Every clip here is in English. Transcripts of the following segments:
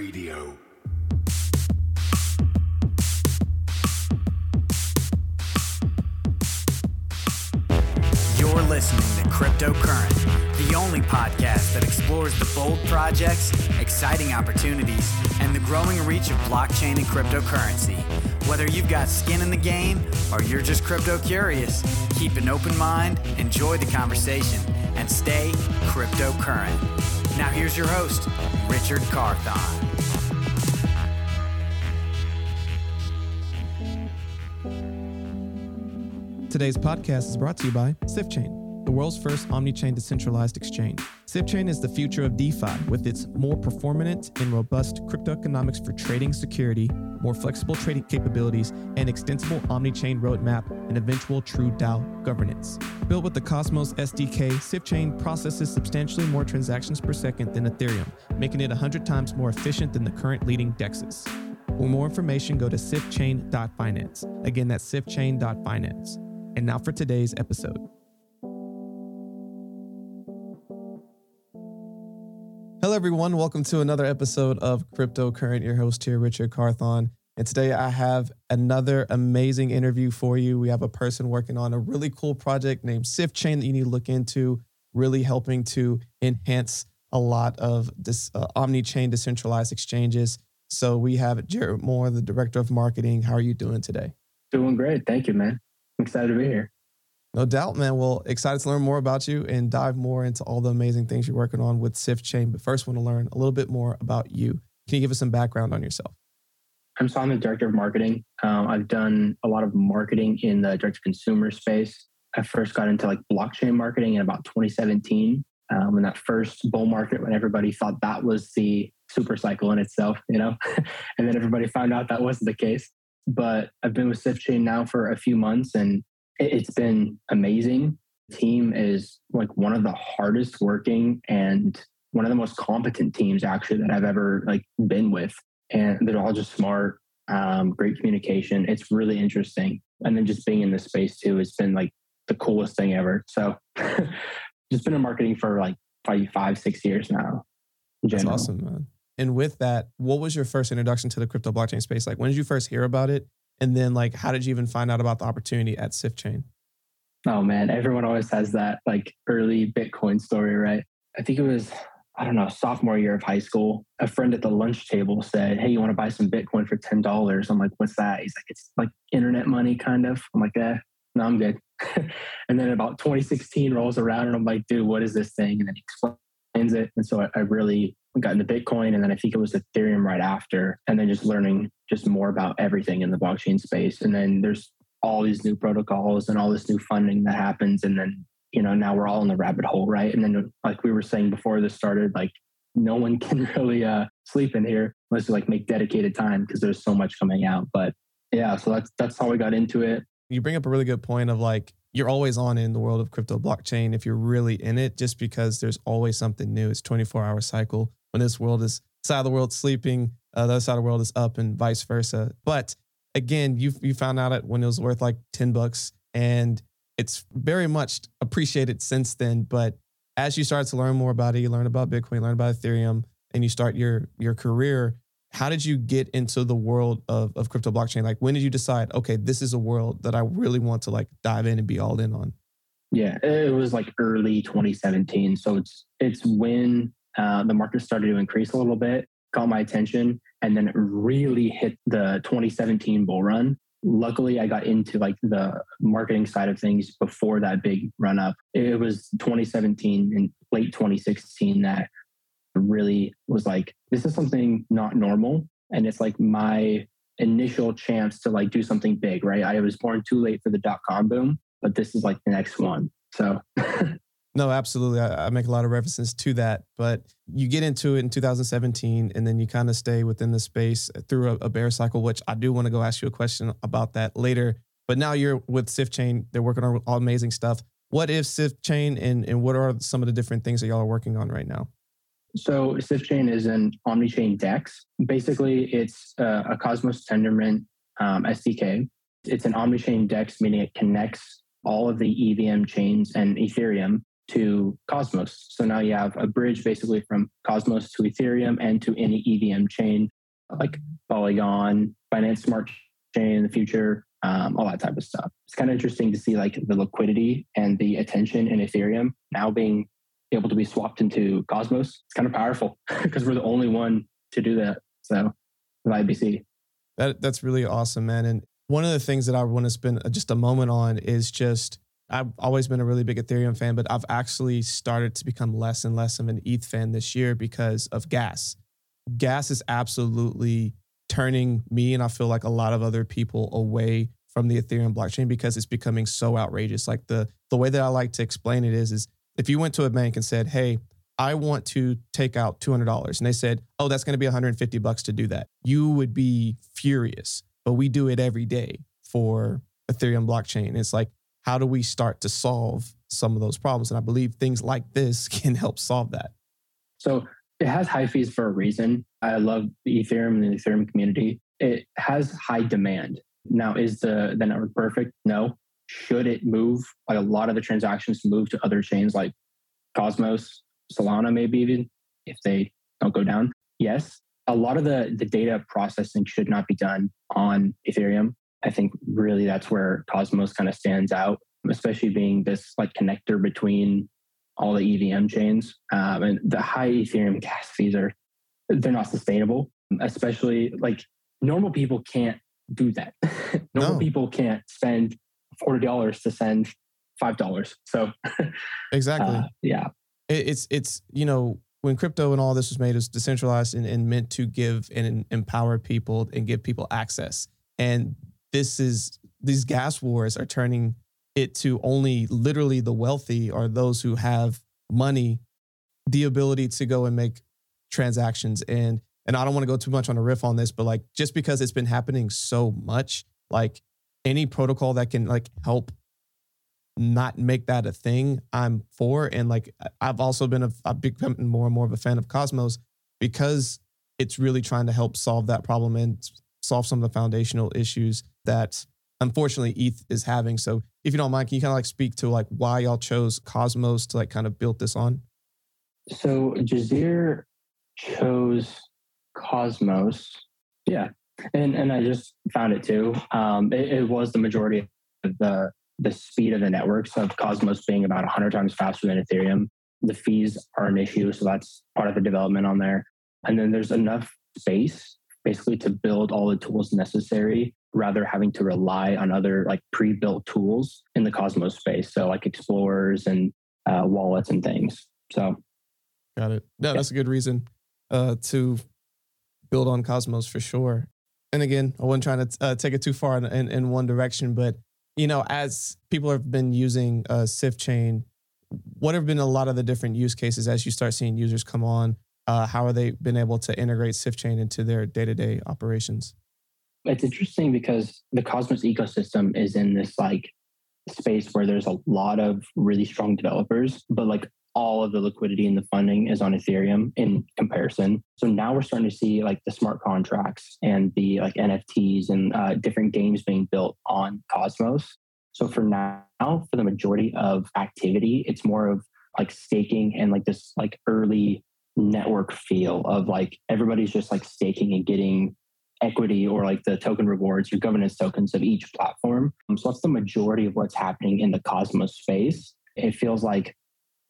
Radio. You're listening to Cryptocurrent, the only podcast that explores the bold projects, exciting opportunities, and the growing reach of blockchain and cryptocurrency. Whether you've got skin in the game or you're just crypto curious, keep an open mind, enjoy the conversation, and stay cryptocurrent. Now, here's your host, Richard Carthon. Today's podcast is brought to you by SifChain, the world's first omni-chain decentralized exchange. SifChain is the future of DeFi with its more performant and robust crypto economics for trading security, more flexible trading capabilities, and extensible omni-chain roadmap and eventual true DAO governance. Built with the Cosmos SDK, SifChain processes substantially more transactions per second than Ethereum, making it 100 times more efficient than the current leading DEXs. For more information, go to sifchain.finance. Again, that's sifchain.finance. And now for today's episode. Hello, everyone. Welcome to another episode of Cryptocurrent. Your host here, Richard Carthon. And today I have another amazing interview for you. We have a person working on a really cool project named SifChain that you need to look into, really helping to enhance a lot of this uh, omni-chain decentralized exchanges. So we have Jared Moore, the director of marketing. How are you doing today? Doing great. Thank you, man. I'm excited to be here. No doubt, man. Well, excited to learn more about you and dive more into all the amazing things you're working on with SifChain. But first, want to learn a little bit more about you. Can you give us some background on yourself? I'm the director of marketing. Um, I've done a lot of marketing in the direct to consumer space. I first got into like blockchain marketing in about 2017 um, in that first bull market when everybody thought that was the super cycle in itself, you know, and then everybody found out that wasn't the case. But I've been with SifChain now for a few months and it's been amazing. The team is like one of the hardest working and one of the most competent teams actually that I've ever like been with. And they're all just smart, um, great communication. It's really interesting. And then just being in this space too, it's been like the coolest thing ever. So just been in marketing for like probably five, six years now. That's awesome, man. And with that, what was your first introduction to the crypto blockchain space? Like, when did you first hear about it? And then, like, how did you even find out about the opportunity at SifChain? Oh man, everyone always has that like early Bitcoin story, right? I think it was I don't know sophomore year of high school. A friend at the lunch table said, "Hey, you want to buy some Bitcoin for ten dollars?" I'm like, "What's that?" He's like, "It's like internet money, kind of." I'm like, "Eh, no, I'm good." and then about 2016 rolls around, and I'm like, "Dude, what is this thing?" And then he explains it, and so I, I really got into Bitcoin, and then I think it was Ethereum right after, and then just learning just more about everything in the blockchain space. And then there's all these new protocols and all this new funding that happens, and then you know now we're all in the rabbit hole, right? And then like we were saying before this started, like no one can really uh, sleep in here unless you like make dedicated time because there's so much coming out. But yeah, so that's that's how we got into it. You bring up a really good point of like you're always on in the world of crypto blockchain if you're really in it, just because there's always something new. It's 24 hour cycle when this world is side of the world sleeping, uh, the other side of the world is up, and vice versa. But again, you you found out it when it was worth like ten bucks, and it's very much appreciated since then. But as you start to learn more about it, you learn about Bitcoin, learn about Ethereum, and you start your your career. How did you get into the world of, of crypto blockchain? Like, when did you decide, okay, this is a world that I really want to like dive in and be all in on? Yeah, it was like early 2017. So it's it's when uh, the market started to increase a little bit, caught my attention, and then it really hit the 2017 bull run. Luckily, I got into like the marketing side of things before that big run up. It was 2017 and late 2016 that really was like, this is something not normal. And it's like my initial chance to like do something big, right? I was born too late for the dot com boom, but this is like the next one. So No, absolutely. I, I, make a lot of references to that. But you get into it in 2017, and then you kind of stay within the space through a, a, bear cycle, which I do want to go ask you a question about that later. But now you're with SifChain. They're working on all amazing stuff. What is SifChain, and, and what are some of the different things that y'all are working on right now? So SifChain is an omni-chain DEX. Basically, it's uh, a Cosmos Tendermint um, SDK. It's an omni-chain DEX, meaning it connects all of the EVM chains and Ethereum to Cosmos. So now you have a bridge basically from Cosmos to Ethereum and to any EVM chain like Polygon, Binance Smart Chain in the future, um, all that type of stuff. It's kind of interesting to see like the liquidity and the attention in Ethereum now being able to be swapped into Cosmos. It's kind of powerful because we're the only one to do that. So with IBC. That that's really awesome, man. And one of the things that I want to spend just a moment on is just I've always been a really big Ethereum fan, but I've actually started to become less and less of an ETH fan this year because of gas. Gas is absolutely turning me and I feel like a lot of other people away from the Ethereum blockchain because it's becoming so outrageous. Like the the way that I like to explain it is is if you went to a bank and said, "Hey, I want to take out $200." And they said, "Oh, that's going to be 150 bucks to do that." You would be furious. But we do it every day for Ethereum blockchain. It's like how do we start to solve some of those problems? And I believe things like this can help solve that. So it has high fees for a reason. I love the Ethereum and the Ethereum community. It has high demand. Now, is the, the network perfect? No. Should it move? Like a lot of the transactions move to other chains like Cosmos, Solana, maybe even if they don't go down? Yes. A lot of the, the data processing should not be done on Ethereum. I think really that's where Cosmos kind of stands out, especially being this like connector between all the EVM chains. Um, and the high Ethereum gas fees are they're not sustainable, especially like normal people can't do that. normal no. people can't spend forty dollars to send five dollars. So exactly, uh, yeah, it, it's it's you know when crypto and all this was made, it was decentralized and, and meant to give and empower people and give people access. And this is these gas wars are turning it to only literally the wealthy or those who have money the ability to go and make transactions. And and I don't want to go too much on a riff on this but like just because it's been happening so much like any protocol that can like help not make that a thing I'm for. And like I've also been a I've become more and more of a fan of Cosmos because it's really trying to help solve that problem and solve some of the foundational issues that unfortunately ETH is having. So if you don't mind, can you kind of like speak to like why y'all chose Cosmos to like kind of build this on? So Jazear chose Cosmos. Yeah. And and I just found it too. Um, it, it was the majority of the the speed of the networks of Cosmos being about 100 times faster than Ethereum. The fees are an issue, so that's part of the development on there. And then there's enough space basically to build all the tools necessary rather having to rely on other like pre-built tools in the cosmos space. So like explorers and uh, wallets and things. So got it. No yeah. that's a good reason uh, to build on cosmos for sure. And again i wasn't trying to uh, take it too far in, in, in, one direction but you know as people have been using uh, SifChain what have been a lot of the different use cases as you start seeing users come on? Uh, how are they been able to integrate SifChain into their day-to-day operations it's interesting because the Cosmos ecosystem is in this like space where there's a lot of really strong developers, but like all of the liquidity and the funding is on Ethereum in comparison. So now we're starting to see like the smart contracts and the like NFTs and uh, different games being built on Cosmos. So for now, for the majority of activity, it's more of like staking and like this like early network feel of like everybody's just like staking and getting equity or like the token rewards, your governance tokens of each platform. Um, so that's the majority of what's happening in the Cosmos space. It feels like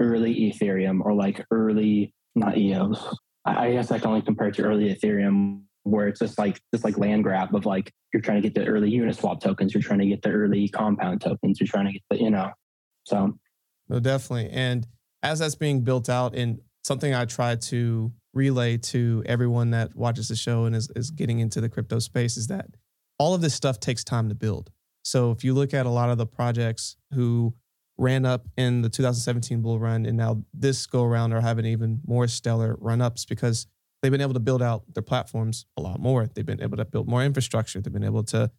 early Ethereum or like early, not EOS. I guess I can only compare it to early Ethereum where it's just like this like land grab of like you're trying to get the early Uniswap tokens, you're trying to get the early compound tokens, you're trying to get the, you know. So no, definitely. And as that's being built out and something I try to relay to everyone that watches the show and is, is getting into the crypto space is that all of this stuff takes time to build. So if you look at a lot of the projects who ran up in the 2017 bull run and now this go around are having even more stellar run ups because they've been able to build out their platforms a lot more. They've been able to build more infrastructure. They've been able to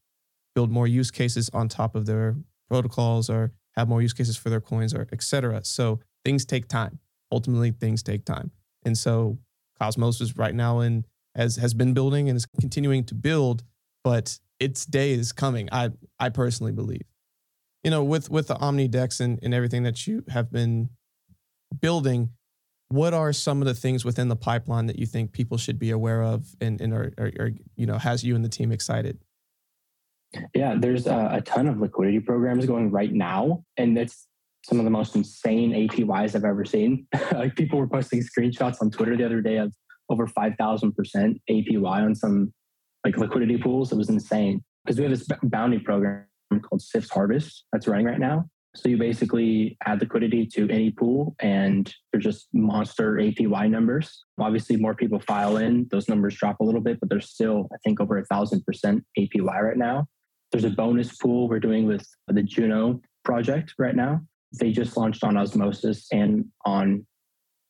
build more use cases on top of their protocols or have more use cases for their coins or etc. So things take time. Ultimately, things take time. And so Cosmos is right now in has has been building and is continuing to build, but its day is coming. I I personally believe. You know, with with the Omni Dex and, and everything that you have been building, what are some of the things within the pipeline that you think people should be aware of and, and are, are, are you know has you and the team excited? Yeah, there's a, a, ton of liquidity programs going right now, and it's some of the most insane APYs I've ever seen. like people were posting screenshots on Twitter the other day of over five thousand percent APY on some like liquidity pools. It was insane because we have this bounty program called SIFS Harvest that's running right now. So you basically add liquidity to any pool and they're just monster APY numbers. Obviously, more people file in, those numbers drop a little bit, but they're still, I think, over a thousand percent APY right now. There's a bonus pool we're doing with the Juno project right now. They just launched on Osmosis and on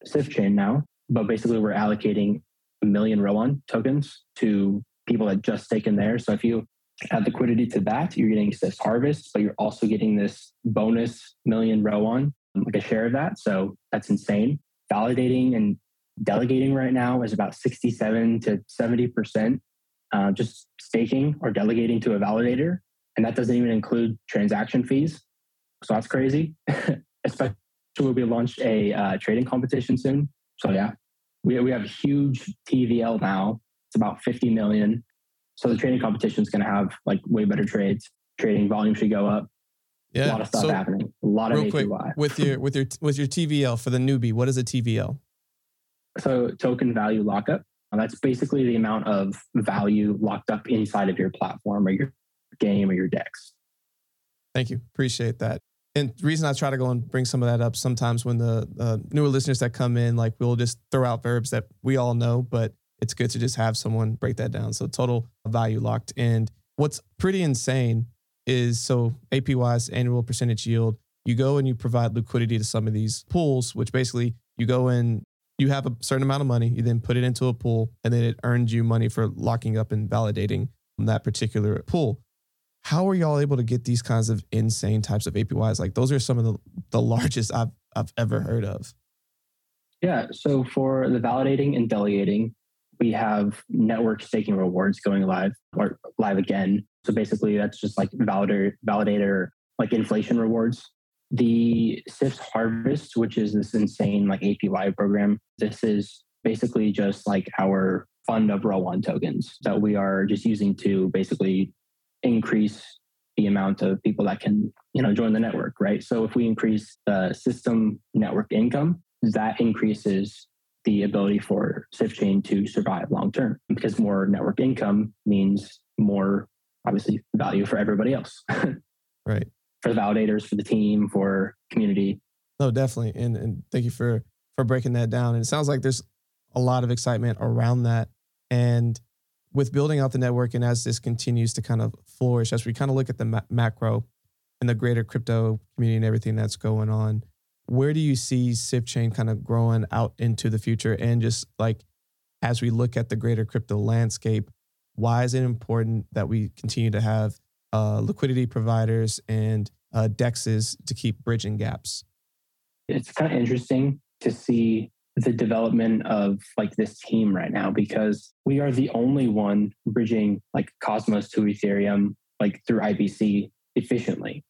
SIF chain now. But basically, we're allocating a million Rowan tokens to people that just taken there. So if you add liquidity to that, you're getting this harvest, but you're also getting this bonus million Rowan, like a share of that. So that's insane. Validating and delegating right now is about 67 to 70% uh, just staking or delegating to a validator. And that doesn't even include transaction fees. So that's crazy. Especially when we launch a uh, trading competition soon. So yeah, we, we have huge TVL now. It's about 50 million. So the trading competition is going to have like way better trades. Trading volume should go up. Yeah, a lot of stuff so, happening. A lot real of quick, with your with your with your TVL for the newbie. What is a TVL? So token value lockup. That's basically the amount of value locked up inside of your platform or your game or your DEX. Thank you. Appreciate that. And the reason I try to go and bring some of that up sometimes when the uh, newer listeners that come in, like we'll just throw out verbs that we all know, but it's good to just have someone break that down. So total value locked. And what's pretty insane is so APY's annual percentage yield. You go and you provide liquidity to some of these pools, which basically you go in you have a certain amount of money, you then put it into a pool, and then it earns you money for locking up and validating that particular pool. How are y'all able to get these kinds of insane types of APYs? Like those are some of the, the largest I've I've ever heard of. Yeah. So for the validating and delegating, we have network staking rewards going live or live again. So basically that's just like validator validator like inflation rewards the SIFS Harvest, which is this insane like APY program, this is basically just like our fund of Rowan tokens that we are just using to basically increase the amount of people that can you know join the network right so if we increase the system network income that increases the ability for SIF chain to survive long term because more network income means more obviously value for everybody else right for the validators, for the team, for community. No, definitely. And and thank you for for breaking that down. And it sounds like there's a lot of excitement around that. And with building out the network and as this continues to kind of flourish, as we kind of look at the ma- macro and the greater crypto community and everything that's going on, where do you see SIF chain kind of growing out into the future? And just like as we look at the greater crypto landscape, why is it important that we continue to have uh, liquidity providers and uh, dexes to keep bridging gaps. It's kind of interesting to see the development of like this team right now because we are the only one bridging like Cosmos to Ethereum like through IBC efficiently.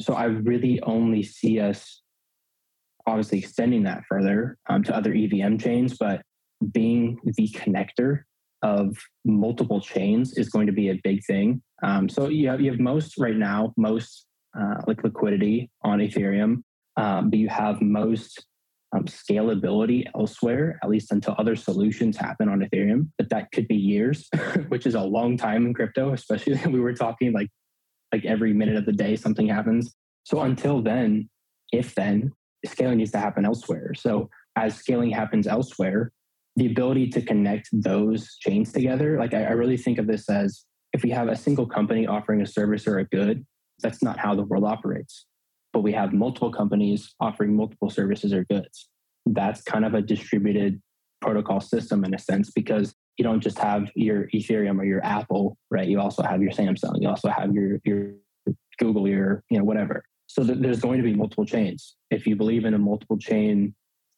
So I really only see us obviously extending that further um, to other EVM chains, but being the connector of multiple chains is going to be a big thing. Um, so you have, you have most right now, most uh, like liquidity on Ethereum, um, but you have most um, scalability elsewhere, at least until other solutions happen on Ethereum. But that could be years, which is a long time in crypto, especially we were talking like like every minute of the day something happens. So until then, if then, scaling needs to happen elsewhere. So as scaling happens elsewhere, the ability to connect those chains together, like I, I really think of this as if we have a single company offering a service or a good, that's not how the world operates. But we have multiple companies offering multiple services or goods. That's kind of a distributed protocol system in a sense because you don't just have your Ethereum or your Apple, right? You also have your Samsung, you also have your your Google, your you know whatever. So th- there's going to be multiple chains. If you believe in a multiple chain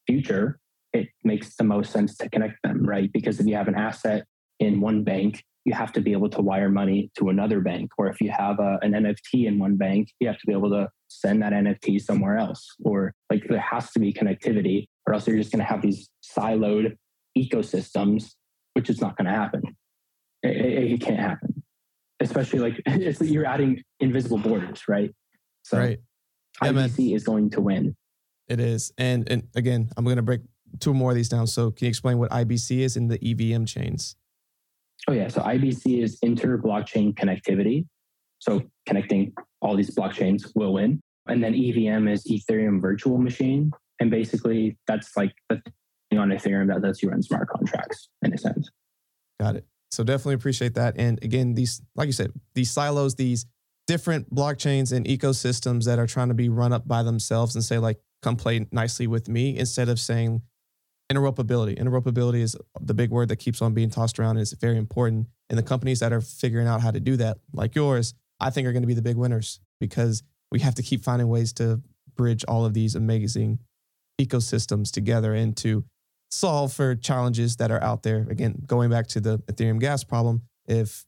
future, it makes the most sense to connect them, right? Because if you have an asset in one bank you have to be able to wire money to another bank. Or if you have a, an NFT in one bank, you have to be able to send that NFT somewhere else. Or like there has to be connectivity, or else you're just going to have these siloed ecosystems, which is not going to happen. It, it, it, can't happen, especially like it's you're adding invisible borders, right? So right. Yeah, IBC is going to win. It is, and and again, I'm going to break two more of these down. So, can you explain what IBC is in the EVM chains? Oh yeah, so IBC is inter blockchain connectivity. So connecting all these blockchains will win. And then EVM is Ethereum virtual machine. And basically that's like the thing on Ethereum that lets you run smart contracts in a sense. Got it. So definitely appreciate that. And again, these, like you said, these silos, these different blockchains and ecosystems that are trying to be run up by themselves and say, like, come play nicely with me instead of saying interoperability. Interoperability is the big word that keeps on being tossed around and it's very important. And the companies that are figuring out how to do that, like yours, I think are going to be the big winners because we have to keep finding ways to bridge all of these amazing ecosystems together and to solve for challenges that are out there. Again, going back to the Ethereum gas problem, if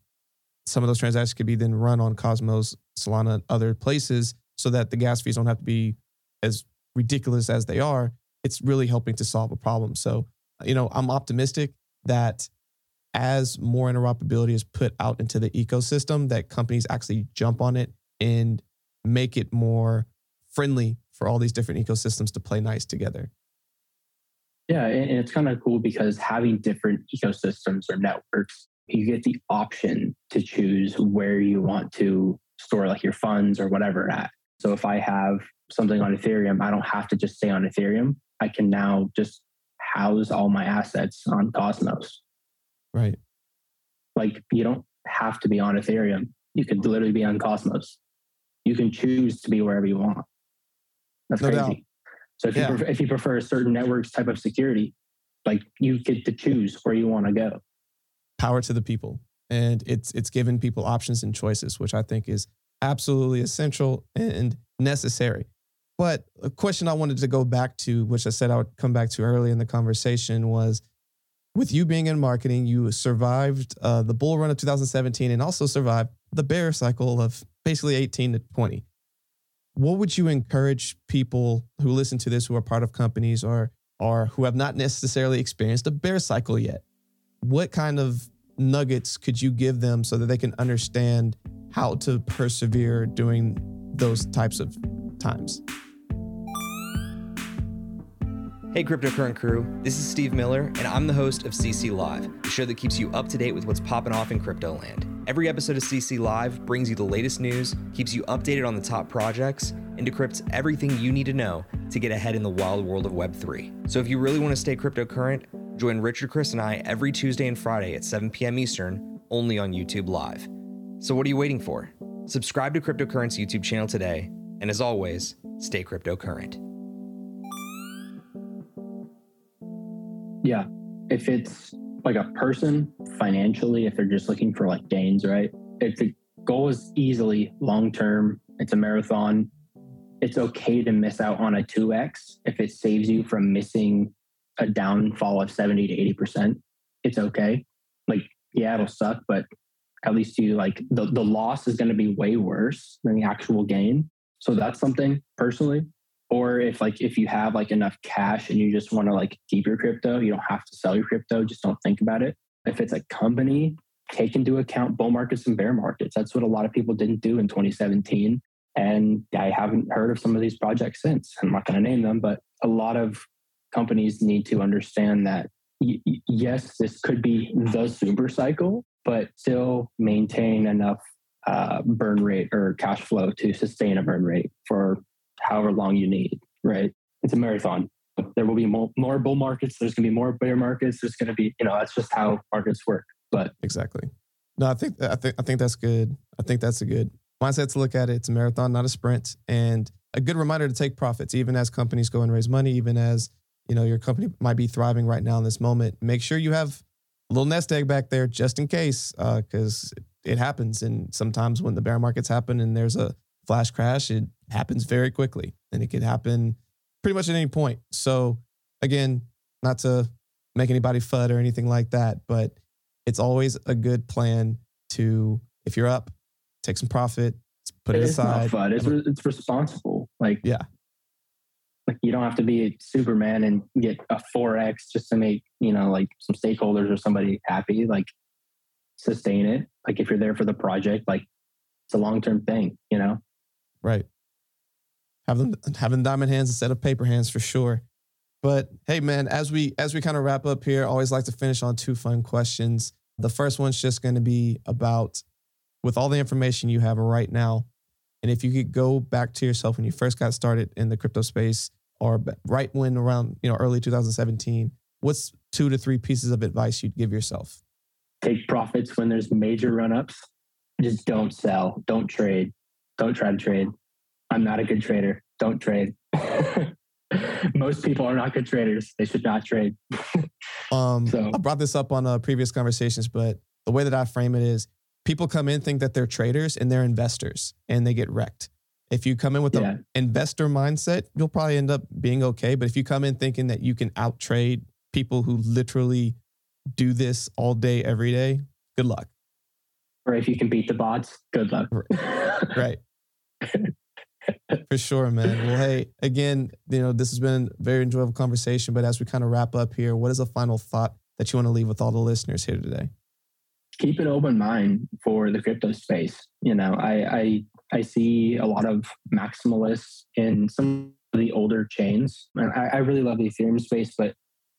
some of those transactions could be then run on Cosmos, Solana, other places so that the gas fees don't have to be as ridiculous as they are, it's really helping to solve a problem. So, you know, I'm optimistic that as more interoperability is put out into the ecosystem, that companies actually jump on it and make it more friendly for all these different ecosystems to play nice together. Yeah, and it's kind of cool because having different ecosystems or networks, you get the option to choose where you want to store like your funds or whatever at. So if I have something on Ethereum, I don't have to just stay on Ethereum. I can now just house all my assets on Cosmos. Right. Like you don't have to be on Ethereum. You could literally be on Cosmos. You can choose to be wherever you want. That's no crazy. Doubt. So if yeah. you prefer, if you prefer a certain network's type of security, like you get to choose where you want to go. Power to the people, and it's it's given people options and choices, which I think is absolutely essential and necessary. But a question I wanted to go back to, which I said I would come back to early in the conversation, was with you being in marketing, you survived uh, the bull run of 2017 and also survived the bear cycle of basically 18 to 20. What would you encourage people who listen to this who are part of companies or or who have not necessarily experienced a bear cycle yet? What kind of nuggets could you give them so that they can understand how to persevere during those types of times? Hey, cryptocurrency crew, this is Steve Miller, and I'm the host of CC Live, the show that keeps you up to date with what's popping off in crypto land. Every episode of CC Live brings you the latest news, keeps you updated on the top projects, and decrypts everything you need to know to get ahead in the wild world of Web3. So if you really want to stay cryptocurrent, join Richard, Chris, and I every Tuesday and Friday at 7 p.m. Eastern, only on YouTube Live. So what are you waiting for? Subscribe to Cryptocurrent's YouTube channel today, and as always, stay cryptocurrent. Yeah. If it's like a person financially, if they're just looking for like gains, right? If the goal is easily long term, it's a marathon, it's okay to miss out on a 2x if it saves you from missing a downfall of 70 to 80%. It's okay. Like, yeah, it'll suck, but at least you like the, the loss is going to be way worse than the actual gain. So that's something personally or if like if you have like enough cash and you just want to like keep your crypto you don't have to sell your crypto just don't think about it. If it's a company take into account bull markets and bear markets. That's what a lot of people didn't do in 2017 and i haven't heard of some of these projects since. I'm not going to name them but a lot of companies need to understand that y- yes this could be the super cycle but still maintain enough uh, burn rate or cash flow to sustain a burn rate for however long you need, right? It's a marathon. There will be more, more bull markets. There's going to be more bear markets. There's going to be, you know, that's just how markets work. But exactly. No, I think I think I think that's good. I think that's a good mindset to look at it. It's a marathon, not a sprint, and a good reminder to take profits, even as companies go and raise money, even as you know your company might be thriving right now in this moment. Make sure you have a little nest egg back there just in case, because uh, it happens. And sometimes when the bear markets happen and there's a flash crash, it happens very quickly and it could happen pretty much at any point. So, again, not to make anybody FUD or anything like that, but it's always a good plan to, if you're up, take some profit, put it it's aside. not fun. It's, re- it's responsible. Like, Yeah. Like you don't have to be a Superman and get a 4X just to make, you know, like some stakeholders or somebody happy. Like sustain it. Like if you're there for the project, like it's a long-term thing, you know? Right. Having having diamond hands instead of paper hands for sure. But hey man, as we as we kind of wrap up here, I always like to finish on two fun questions. The first one's just going to be about with all the information you have right now, and if you could go back to yourself when you first got started in the crypto space or right when around, you know, early 2017, what's two to three pieces of advice you'd give yourself? Take profits when there's major run-ups. Just don't sell. Don't trade. Don't try to trade. I'm not a good trader. Don't trade. Most people are not good traders. They should not trade. Um, So- I brought this up on uh, previous conversations, but the way that I frame it is people come in think that they're traders and they're investors and they get wrecked. If you come in with Yeah. an investor mindset, you'll probably end up being okay. But if you come in thinking that you can out trade people who literally do this all day, every day, good luck. Or if you can beat the bots, good luck. Right. For sure, man. Well, hey, again, you know, this has been a very enjoyable conversation. But as we kind of wrap up here, what is a final thought that you want to leave with all the listeners here today? keep an open mind for the crypto space. You know, I I, I see a lot of maximalists in some of the older chains. And I, I really love the Ethereum space, but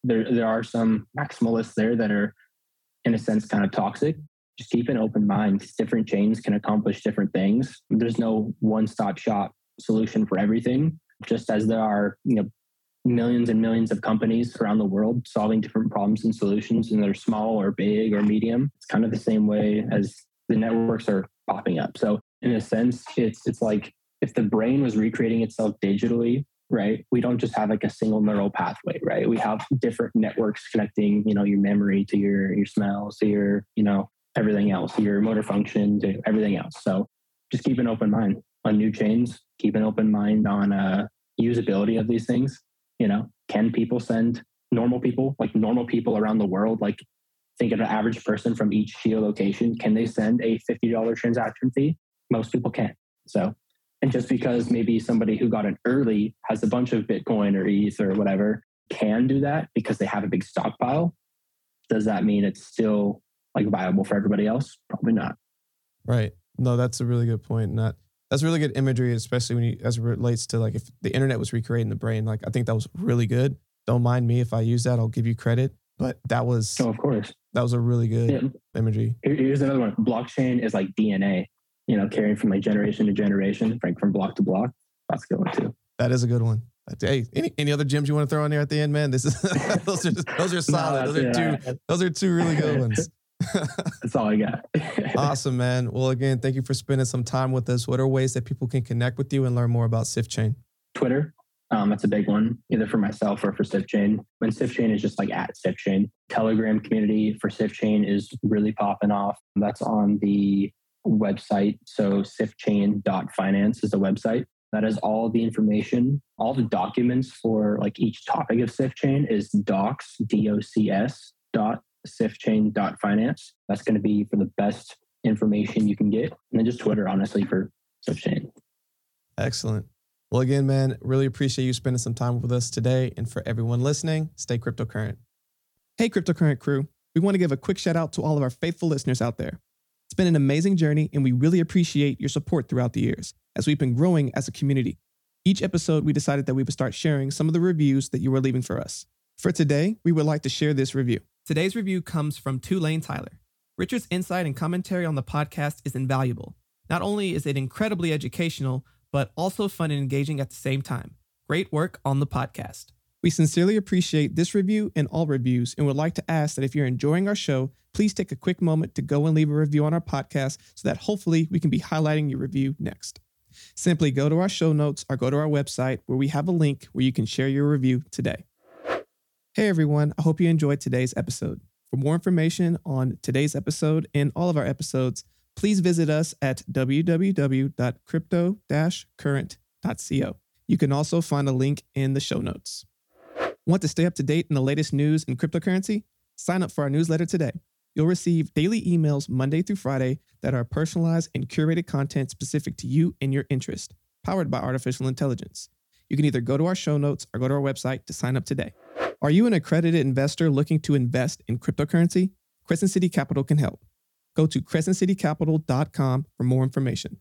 there there are some maximalists there that are, in a sense, kind of toxic. Just keep an open mind. Different chains can accomplish different things. There's no one-stop shop solution for everything. Just as there are, you know, millions and millions of companies around the world solving different problems and solutions, and they're small or big or medium. It's kind of the same way as the networks are popping up. So in a sense, it's it's like if the brain was recreating itself digitally, right? We don't just have like a single neural pathway, right? We have different networks connecting, you know, your memory to your your smells to your, you know, everything else, your motor function to everything else. So just keep an open mind on new chains. Keep an open mind on uh, usability of these things you know can people send normal people like normal people around the world like think of an average person from each geolocation can they send a $50 transaction fee most people can't so and just because maybe somebody who got it early has a bunch of bitcoin or eth or whatever can do that because they have a big stockpile does that mean it's still like viable for everybody else probably not Right. No, that's a really good point. That that's really good imagery, especially when you as it relates to like if the internet was recreating the brain. Like I think that was really good. Don't mind me if I use that. I'll give you credit. But that was so of course that was a really good yeah. imagery. Here- Here's another one. Blockchain is like DNA, you know, carrying from like generation to generation, like from block to block. That's a good one too. That is a good one. Hey, any, any other gems you want to throw in there at the end, man? This is those are those are solid. No, those are that's two those are two really good ones. That's all I got. awesome, man. Well, again, thank you for spending some time with us. What are ways that people can connect with you and learn more about SIFChain? Twitter, um, that's a big one, either for myself or for SIFChain. When SIFChain is just like at SIFChain. Telegram community for SIFChain is really popping off. That's on the website. So SIFChain.finance is the website. That is all the information, all the documents for like each topic of SIFChain is docs, D-O-C-S dot SIFChain.finance. That's going to be for the best information you can get. And then just Twitter, honestly, for SIFChain. Excellent. Well, again, man, really appreciate you spending some time with us today. And for everyone listening, stay cryptocurrent. Hey, cryptocurrent crew. We want to give a quick shout out to all of our faithful listeners out there. It's been an amazing journey, and we really appreciate your support throughout the years as we've been growing as a community. Each episode, we decided that we would start sharing some of the reviews that you were leaving for us. For today, we would like to share this review. Today's review comes from Tulane Tyler. Richard's insight and commentary on the podcast is invaluable. Not only is it incredibly educational, but also fun and engaging at the same time. Great work on the podcast. We sincerely appreciate this review and all reviews and would like to ask that if you're enjoying our show, please take a quick moment to go and leave a review on our podcast so that hopefully we can be highlighting your review next. Simply go to our show notes or go to our website where we have a link where you can share your review today. Hey everyone, I hope you enjoyed today's episode. For more information on today's episode and all of our episodes, please visit us at www.crypto-current.co. You can also find a link in the show notes. Want to stay up to date in the latest news in cryptocurrency? Sign up for our newsletter today. You'll receive daily emails Monday through Friday that are personalized and curated content specific to you and your interest, powered by artificial intelligence. You can either go to our show notes or go to our website to sign up today. Are you an accredited investor looking to invest in cryptocurrency? Crescent City Capital can help. Go to crescentcitycapital.com for more information.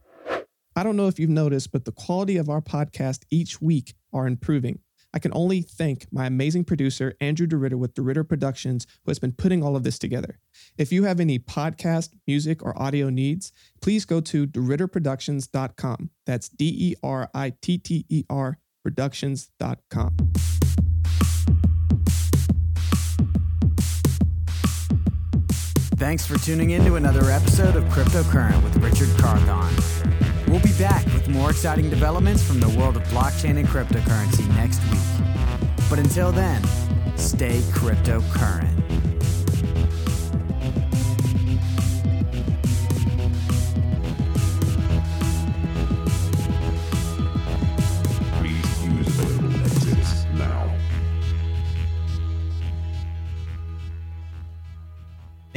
I don't know if you've noticed, but the quality of our podcast each week are improving. I can only thank my amazing producer, Andrew DeRitter with DeRitter Productions, who has been putting all of this together. If you have any podcast, music, or audio needs, please go to DeRitterProductions.com. That's D E R I T T E R Productions.com. Thanks for tuning in to another episode of Cryptocurrent with Richard Carthon. We'll be back with more exciting developments from the world of blockchain and cryptocurrency next week. But until then, stay cryptocurrent.